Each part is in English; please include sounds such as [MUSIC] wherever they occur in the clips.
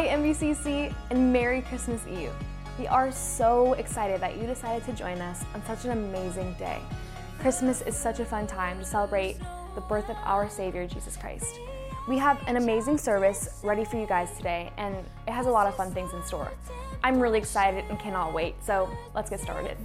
Hi, MBCC, and Merry Christmas Eve. We are so excited that you decided to join us on such an amazing day. Christmas is such a fun time to celebrate the birth of our Savior, Jesus Christ. We have an amazing service ready for you guys today, and it has a lot of fun things in store. I'm really excited and cannot wait, so let's get started.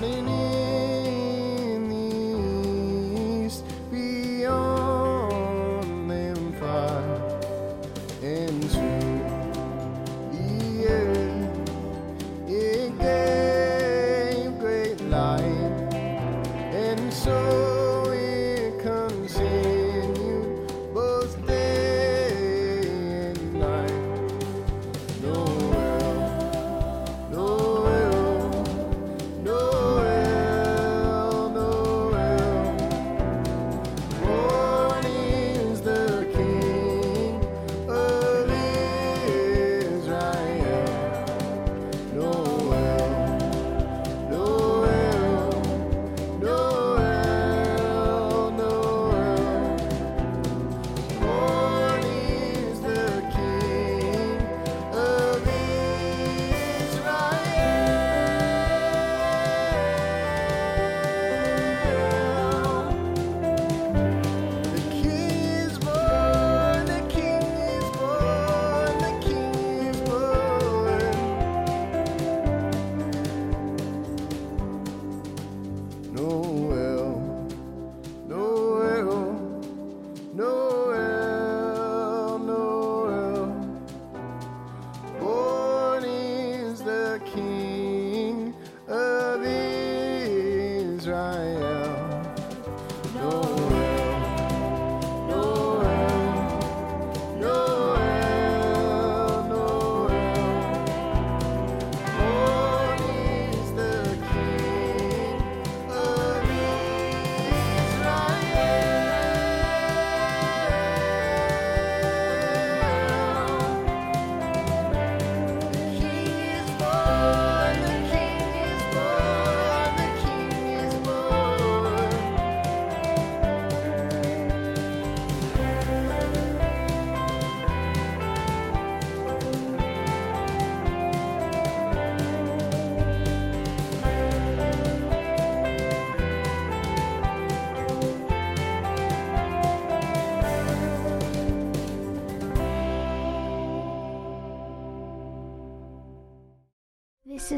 Shining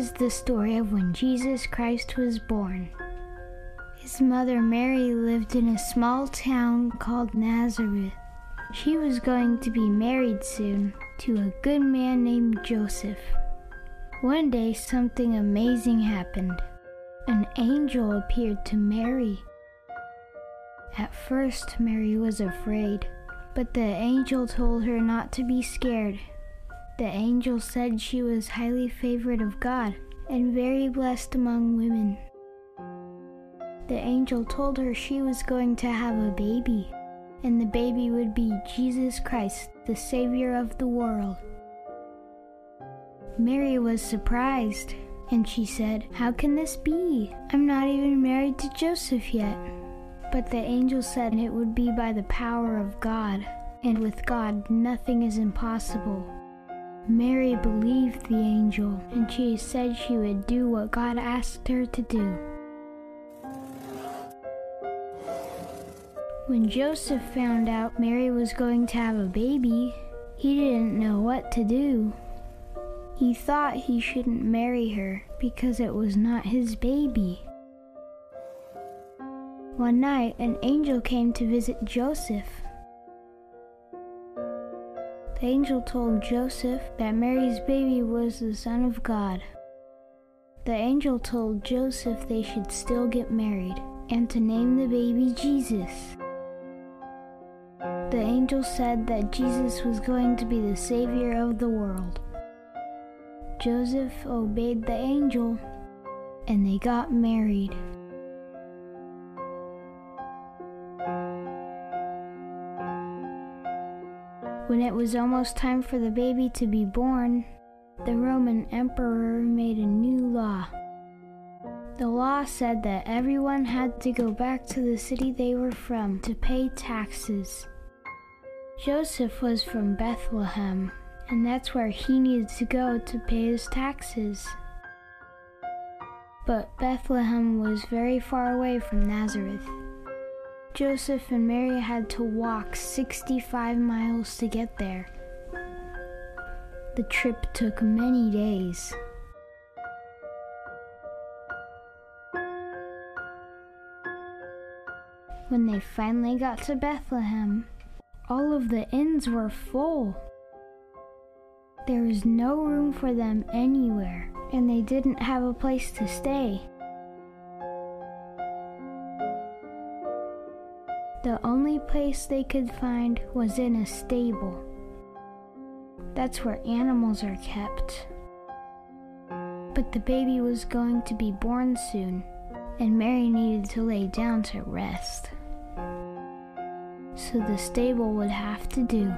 is the story of when Jesus Christ was born. His mother Mary lived in a small town called Nazareth. She was going to be married soon to a good man named Joseph. One day, something amazing happened. An angel appeared to Mary. At first, Mary was afraid, but the angel told her not to be scared the angel said she was highly favored of God and very blessed among women. The angel told her she was going to have a baby, and the baby would be Jesus Christ, the Savior of the world. Mary was surprised, and she said, How can this be? I'm not even married to Joseph yet. But the angel said it would be by the power of God, and with God nothing is impossible. Mary believed the angel, and she said she would do what God asked her to do. When Joseph found out Mary was going to have a baby, he didn't know what to do. He thought he shouldn't marry her because it was not his baby. One night, an angel came to visit Joseph. The angel told Joseph that Mary's baby was the Son of God. The angel told Joseph they should still get married and to name the baby Jesus. The angel said that Jesus was going to be the Savior of the world. Joseph obeyed the angel and they got married. When it was almost time for the baby to be born, the Roman emperor made a new law. The law said that everyone had to go back to the city they were from to pay taxes. Joseph was from Bethlehem, and that's where he needed to go to pay his taxes. But Bethlehem was very far away from Nazareth. Joseph and Mary had to walk 65 miles to get there. The trip took many days. When they finally got to Bethlehem, all of the inns were full. There was no room for them anywhere, and they didn't have a place to stay. Place they could find was in a stable. That's where animals are kept. But the baby was going to be born soon, and Mary needed to lay down to rest. So the stable would have to do.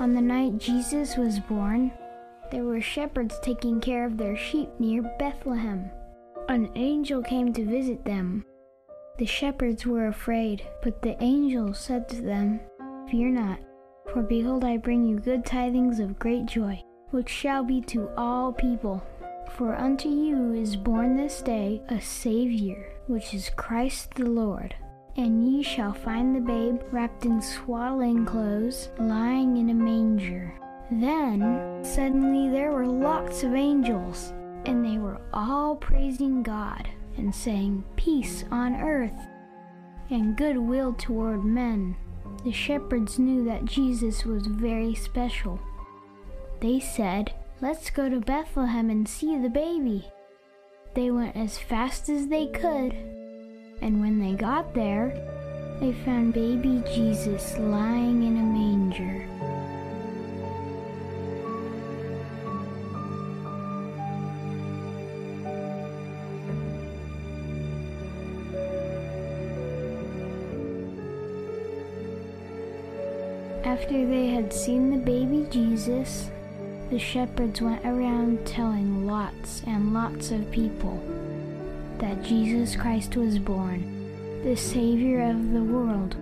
On the night Jesus was born, there were shepherds taking care of their sheep near Bethlehem. An angel came to visit them. The shepherds were afraid, but the angel said to them, Fear not, for behold, I bring you good tidings of great joy, which shall be to all people. For unto you is born this day a Saviour, which is Christ the Lord. And ye shall find the babe wrapped in swaddling clothes, lying in a manger. Then suddenly there were lots of angels, and they were all praising God and saying, Peace on earth and goodwill toward men. The shepherds knew that Jesus was very special. They said, Let's go to Bethlehem and see the baby. They went as fast as they could, and when they got there, they found baby Jesus lying in a manger. After they had seen the baby Jesus, the shepherds went around telling lots and lots of people that Jesus Christ was born, the Savior of the world.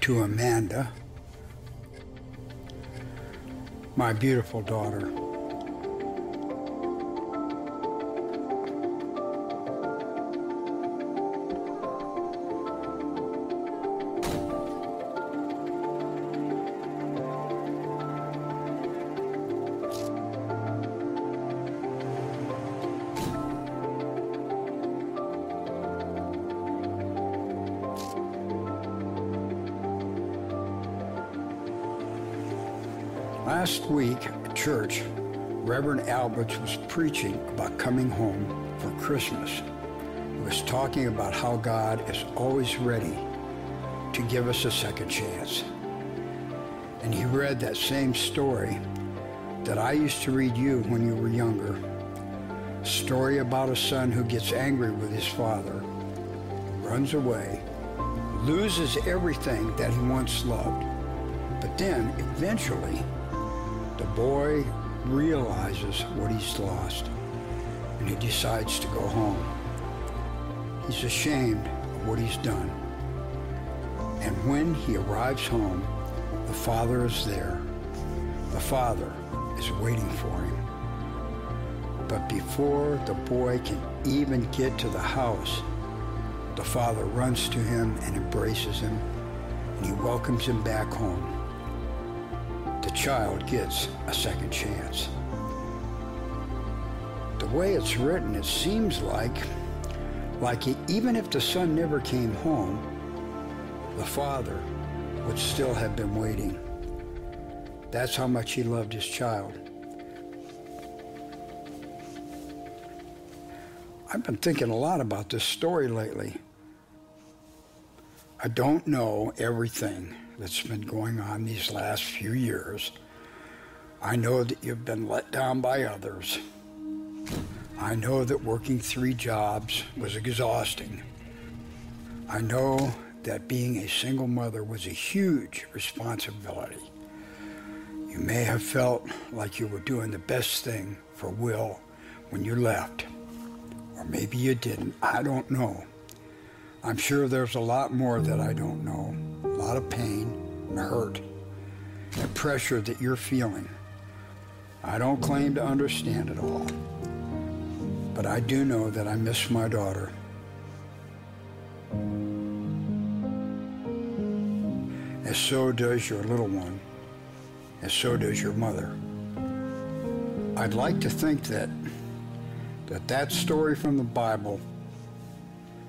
To Amanda, my beautiful daughter. Alberts was preaching about coming home for Christmas. He was talking about how God is always ready to give us a second chance. And he read that same story that I used to read you when you were younger. A story about a son who gets angry with his father, runs away, loses everything that he once loved. But then, eventually, the boy realizes what he's lost and he decides to go home. He's ashamed of what he's done. And when he arrives home, the father is there. The father is waiting for him. But before the boy can even get to the house, the father runs to him and embraces him, and he welcomes him back home. The child gets a second chance. The way it's written, it seems like, like even if the son never came home, the father would still have been waiting. That's how much he loved his child. I've been thinking a lot about this story lately. I don't know everything that's been going on these last few years. I know that you've been let down by others. I know that working three jobs was exhausting. I know that being a single mother was a huge responsibility. You may have felt like you were doing the best thing for Will when you left. Or maybe you didn't. I don't know. I'm sure there's a lot more that I don't know. A lot of pain and hurt and pressure that you're feeling. I don't claim to understand it all. But I do know that I miss my daughter. As so does your little one. As so does your mother. I'd like to think that that that story from the Bible,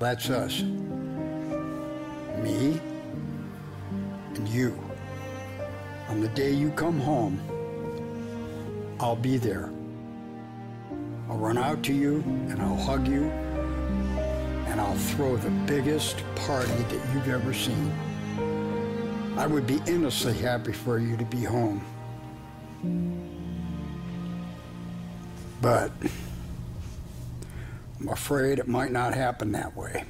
that's us. Me and you. On the day you come home, I'll be there. I'll run out to you and I'll hug you and I'll throw the biggest party that you've ever seen. I would be endlessly happy for you to be home. But I'm afraid it might not happen that way.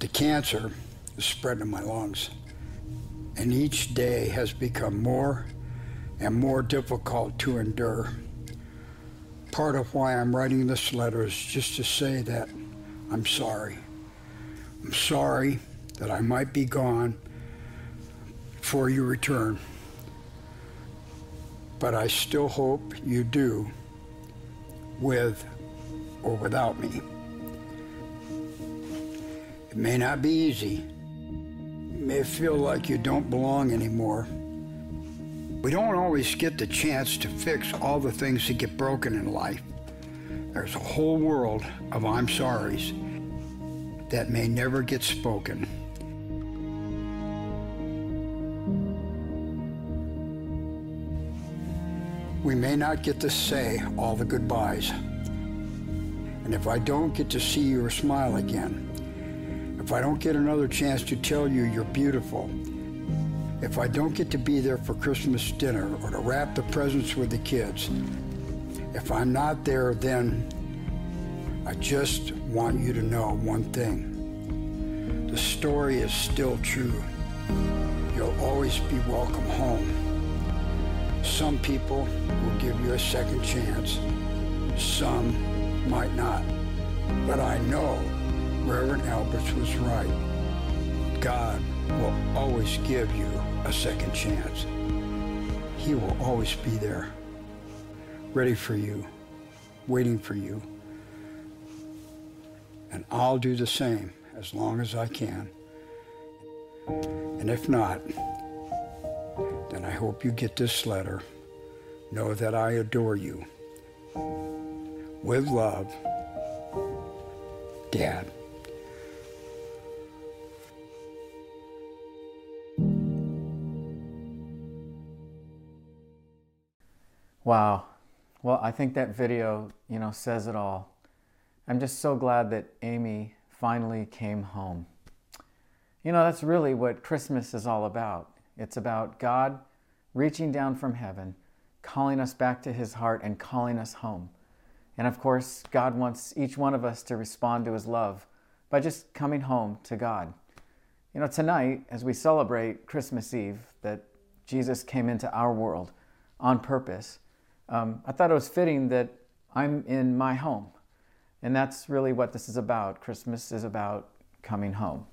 The cancer is spreading in my lungs, and each day has become more and more difficult to endure. Part of why I'm writing this letter is just to say that I'm sorry. I'm sorry that I might be gone before you return. But I still hope you do with or without me. It may not be easy. You may feel like you don't belong anymore. We don't always get the chance to fix all the things that get broken in life. There's a whole world of I'm sorry's that may never get spoken. We may not get to say all the goodbyes. And if I don't get to see your smile again, if I don't get another chance to tell you you're beautiful, if I don't get to be there for Christmas dinner or to wrap the presents with the kids, if I'm not there, then I just want you to know one thing. The story is still true. You'll always be welcome home. Some people will give you a second chance. Some might not. But I know Reverend Alberts was right. God will always give you a second chance. He will always be there, ready for you, waiting for you. And I'll do the same as long as I can. And if not, then I hope you get this letter. Know that I adore you. With love, Dad. Wow. Well, I think that video, you know, says it all. I'm just so glad that Amy finally came home. You know, that's really what Christmas is all about. It's about God reaching down from heaven, calling us back to his heart, and calling us home. And of course, God wants each one of us to respond to his love by just coming home to God. You know, tonight, as we celebrate Christmas Eve, that Jesus came into our world on purpose, um, I thought it was fitting that I'm in my home. And that's really what this is about. Christmas is about coming home.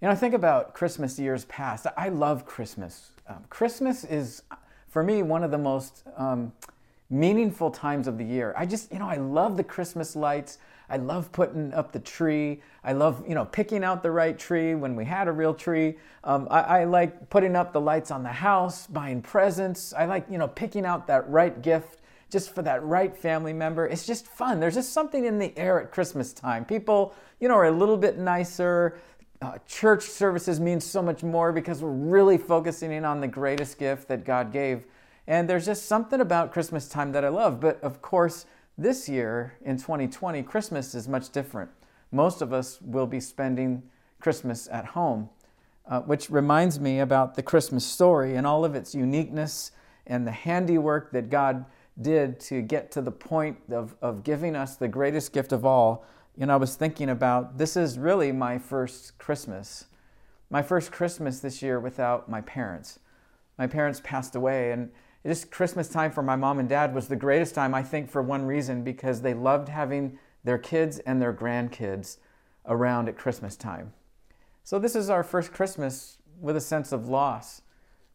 You know, I think about Christmas years past. I love Christmas. Um, Christmas is, for me, one of the most um, meaningful times of the year. I just, you know, I love the Christmas lights. I love putting up the tree. I love, you know, picking out the right tree when we had a real tree. Um, I, I, like putting up the lights on the house, buying presents. I like, you know, picking out that right gift just for that right family member. It's just fun. There's just something in the air at Christmas time. People, you know, are a little bit nicer. Uh, church services mean so much more because we're really focusing in on the greatest gift that God gave. And there's just something about Christmas time that I love. But of course, this year in 2020, Christmas is much different. Most of us will be spending Christmas at home, uh, which reminds me about the Christmas story and all of its uniqueness and the handiwork that God did to get to the point of, of giving us the greatest gift of all. You know, I was thinking about this is really my first Christmas, my first Christmas this year without my parents. My parents passed away, and this Christmas time for my mom and dad was the greatest time, I think, for one reason because they loved having their kids and their grandkids around at Christmas time. So, this is our first Christmas with a sense of loss.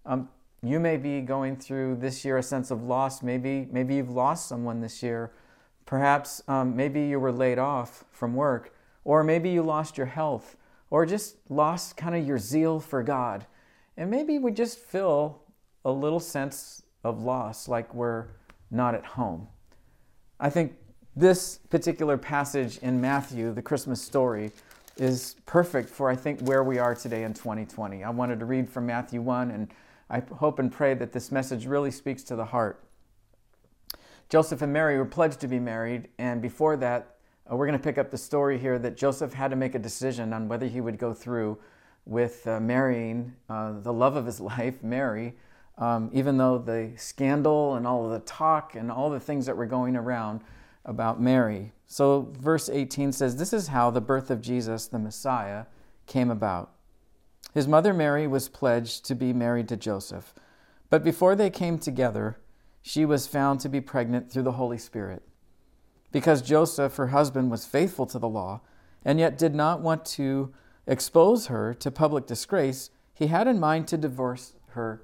Um, you may be going through this year a sense of loss. Maybe, maybe you've lost someone this year. Perhaps um, maybe you were laid off from work, or maybe you lost your health, or just lost kind of your zeal for God. And maybe we just feel a little sense of loss, like we're not at home. I think this particular passage in Matthew, the Christmas story, is perfect for, I think, where we are today in 2020. I wanted to read from Matthew 1, and I hope and pray that this message really speaks to the heart. Joseph and Mary were pledged to be married, and before that, uh, we're going to pick up the story here that Joseph had to make a decision on whether he would go through with uh, marrying uh, the love of his [LAUGHS] life, Mary, um, even though the scandal and all of the talk and all the things that were going around about Mary. So, verse 18 says, This is how the birth of Jesus, the Messiah, came about. His mother Mary was pledged to be married to Joseph, but before they came together, she was found to be pregnant through the Holy Spirit. Because Joseph, her husband, was faithful to the law and yet did not want to expose her to public disgrace, he had in mind to divorce her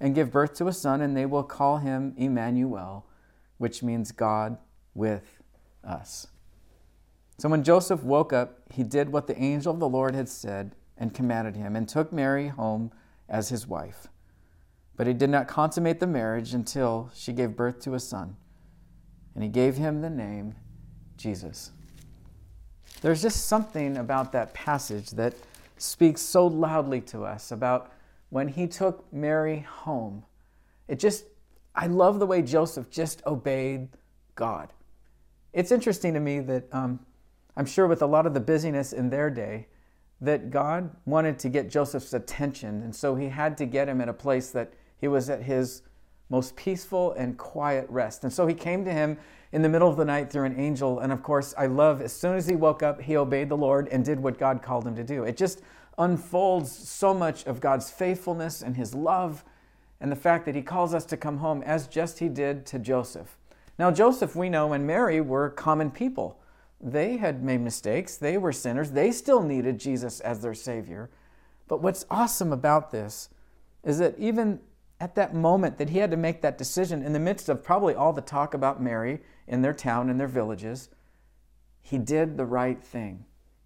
and give birth to a son, and they will call him Emmanuel, which means God with us. So when Joseph woke up, he did what the angel of the Lord had said and commanded him, and took Mary home as his wife. But he did not consummate the marriage until she gave birth to a son, and he gave him the name Jesus. There's just something about that passage that speaks so loudly to us about when he took Mary home. It just, I love the way Joseph just obeyed God. It's interesting to me that um, I'm sure with a lot of the busyness in their day, that God wanted to get Joseph's attention. And so he had to get him at a place that he was at his most peaceful and quiet rest. And so he came to him in the middle of the night through an angel. And of course, I love as soon as he woke up, he obeyed the Lord and did what God called him to do. It just unfolds so much of God's faithfulness and his love and the fact that he calls us to come home as just he did to Joseph. Now, Joseph, we know, and Mary were common people. They had made mistakes, they were sinners, they still needed Jesus as their Savior. But what's awesome about this is that even at that moment that he had to make that decision, in the midst of probably all the talk about Mary in their town and their villages, he did the right thing.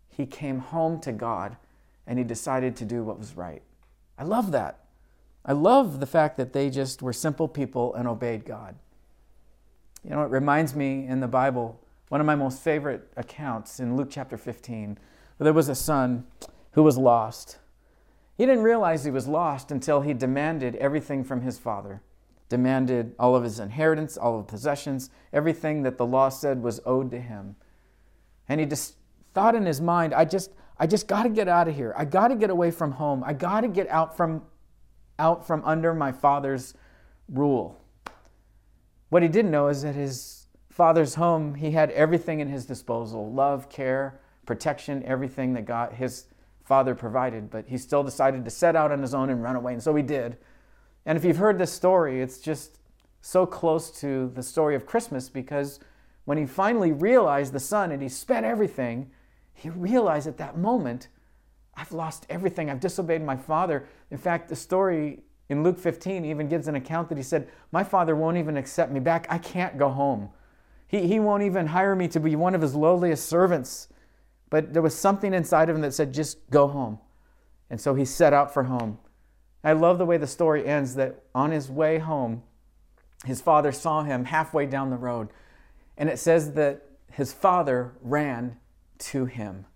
He came home to God and he decided to do what was right. I love that. I love the fact that they just were simple people and obeyed God. You know, it reminds me in the Bible, one of my most favorite accounts in Luke chapter 15, where there was a son who was lost. He didn't realize he was lost until he demanded everything from his father, demanded all of his inheritance, all of possessions, everything that the law said was owed to him. And he just thought in his mind, I just, I just got to get out of here. I got to get away from home. I got to get out from, out from under my father's rule. What he didn't know is that his father's home, he had everything in his disposal love, care, protection, everything that God, his father provided, but he still decided to set out on his own and run away, and so he did. And if you've heard this story, it's just so close to the story of Christmas because when he finally realized the son and he spent everything, he realized at that moment, I've lost everything. I've disobeyed my father. In fact, the story in Luke 15 even gives an account that he said, My father won't even accept me back. I can't go home. He, he won't even hire me to be one of his lowliest servants. But there was something inside of him that said, just go home. And so he set out for home. I love the way the story ends that on his way home, his father saw him halfway down the road. And it says that his father ran to him.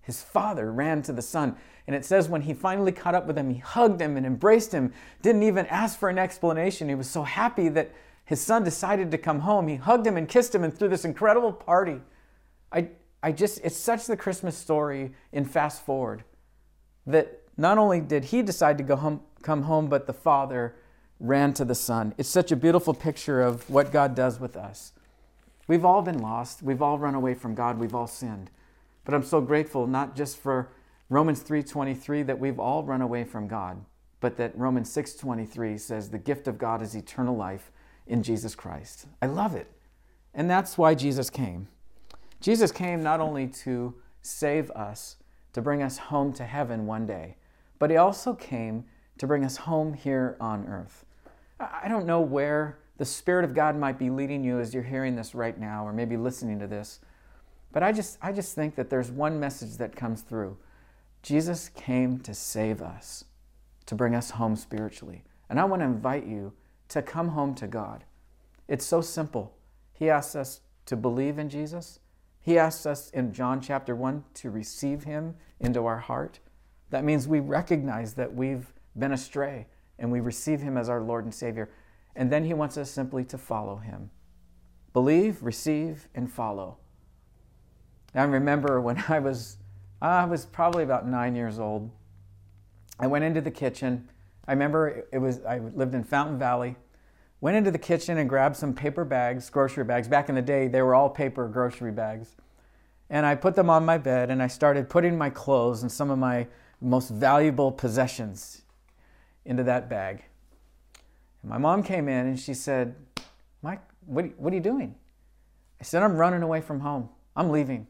His father ran to the son. And it says when he finally caught up with him, he hugged him and embraced him, didn't even ask for an explanation. He was so happy that his son decided to come home. He hugged him and kissed him and threw this incredible party. I, I just, it's such the Christmas story in fast forward that not only did he decide to go home, come home, but the father ran to the son. It's such a beautiful picture of what God does with us. We've all been lost. We've all run away from God. We've all sinned. But I'm so grateful not just for Romans 3:23 that we've all run away from God, but that Romans 6:23 says the gift of God is eternal life in Jesus Christ. I love it. And that's why Jesus came. Jesus came not only to save us, to bring us home to heaven one day, but he also came to bring us home here on earth. I don't know where the Spirit of God might be leading you as you're hearing this right now, or maybe listening to this, but I just, I just think that there's one message that comes through. Jesus came to save us, to bring us home spiritually. And I want to invite you to come home to God. It's so simple. He asks us to believe in Jesus he asks us in John chapter 1 to receive Him into our heart. That means we recognize that we've been astray and we receive Him as our Lord and Savior. And then He wants us simply to follow Him. Believe, receive, and follow. I remember when I was, I was probably about nine years old. I went into the kitchen. I remember it was, I lived in Fountain Valley went into the kitchen and grabbed some paper bags, grocery bags. Back in the day, they were all paper grocery bags. And I put them on my bed and I started putting my clothes and some of my most valuable possessions into that bag. And my mom came in and she said, Mike, what, what are you doing? I said, I'm running away from home. I'm leaving.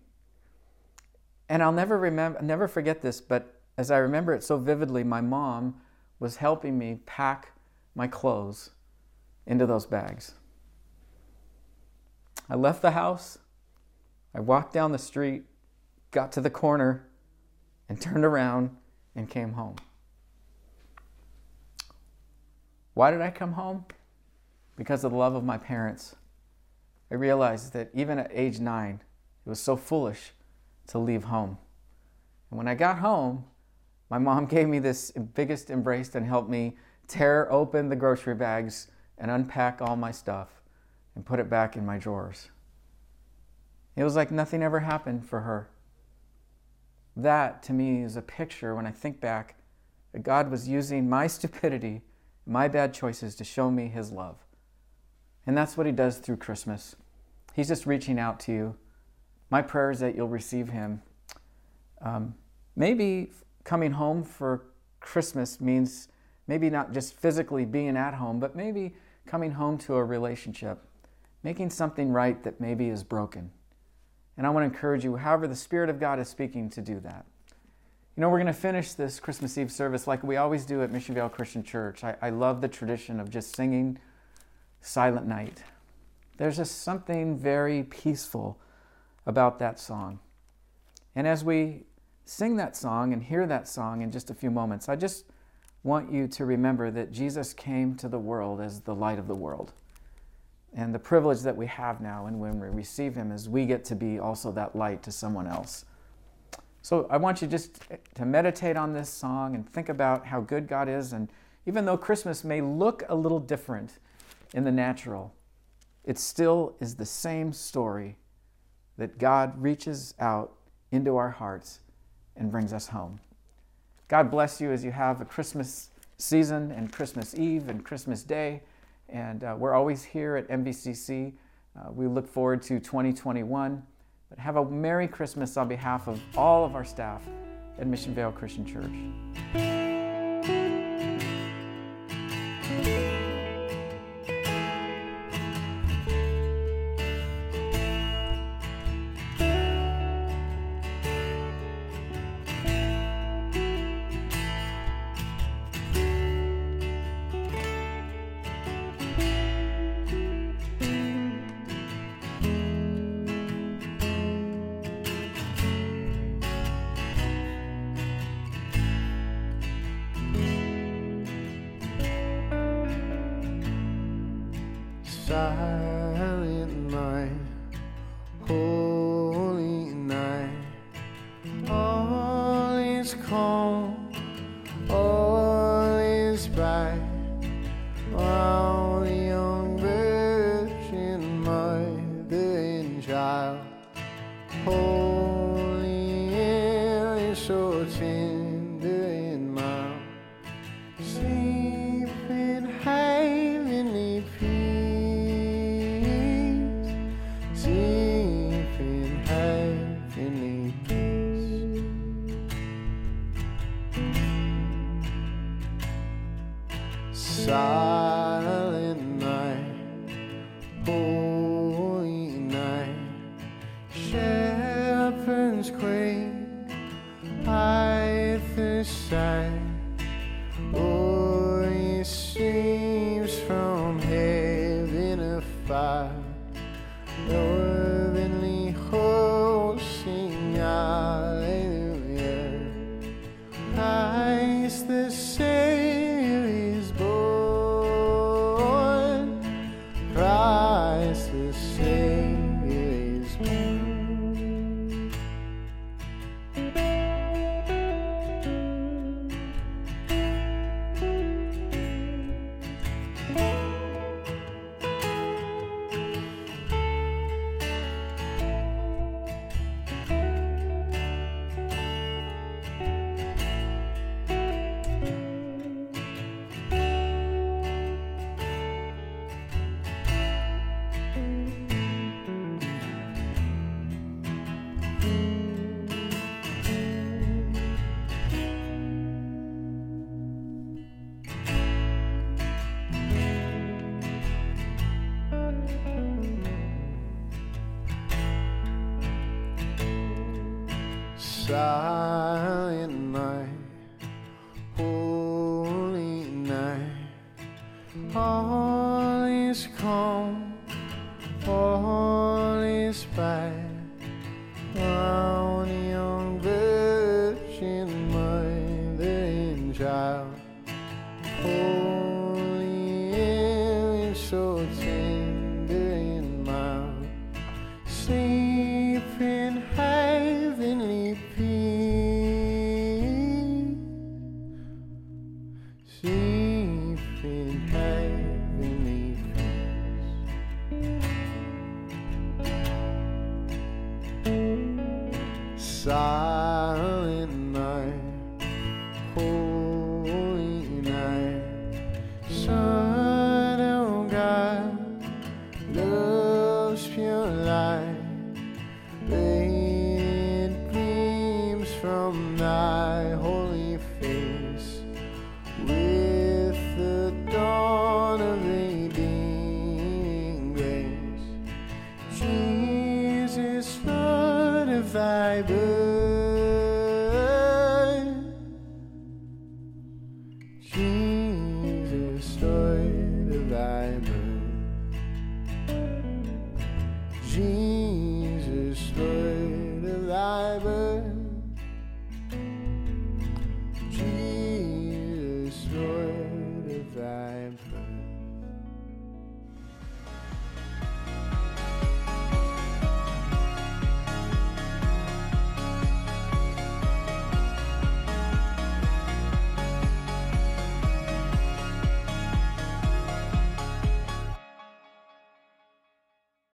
And I'll never remember, never forget this, but as I remember it so vividly, my mom was helping me pack my clothes into those bags. I left the house. I walked down the street, got to the corner, and turned around and came home. Why did I come home? Because of the love of my parents. I realized that even at age nine, it was so foolish to leave home. And when I got home, my mom [LAUGHS] gave me this biggest embrace and helped me tear open the grocery bags and unpack all my stuff and put it back in my drawers. It was like nothing ever happened for her. That to me is a picture when I think back that God was using my [LAUGHS] stupidity, my bad choices to show me His love. And that's what He does through Christmas. He's just reaching out to you. My prayer is that you'll receive Him. Um, maybe coming home for Christmas means maybe not just physically being at home, but maybe coming home to a relationship, making something right that maybe is broken. And I want to encourage you, however, the Spirit of God is speaking to do that. You know, we're going to finish this Christmas Eve service like we always do at Mission Vale Christian Church. I, I love the tradition of just singing Silent Night. There's just something very peaceful about that song. And as we sing that song and hear that song in just a few moments, I just want you to remember that Jesus came to the world as the light of the world. And the privilege that we have now, and when we receive Him, is we get to be also that light to someone else. So I want you just to meditate on this song and think about how good God is. And even though Christmas may look a little different in the natural, it still is the same story that God reaches out into our hearts and brings us home. God bless you as you have a Christmas season and Christmas Eve and Christmas Day. And uh, we're always here at MBCC. Uh, we look forward to 2021. But have a Merry Christmas on behalf of all of our staff at Mission Vale Christian Church.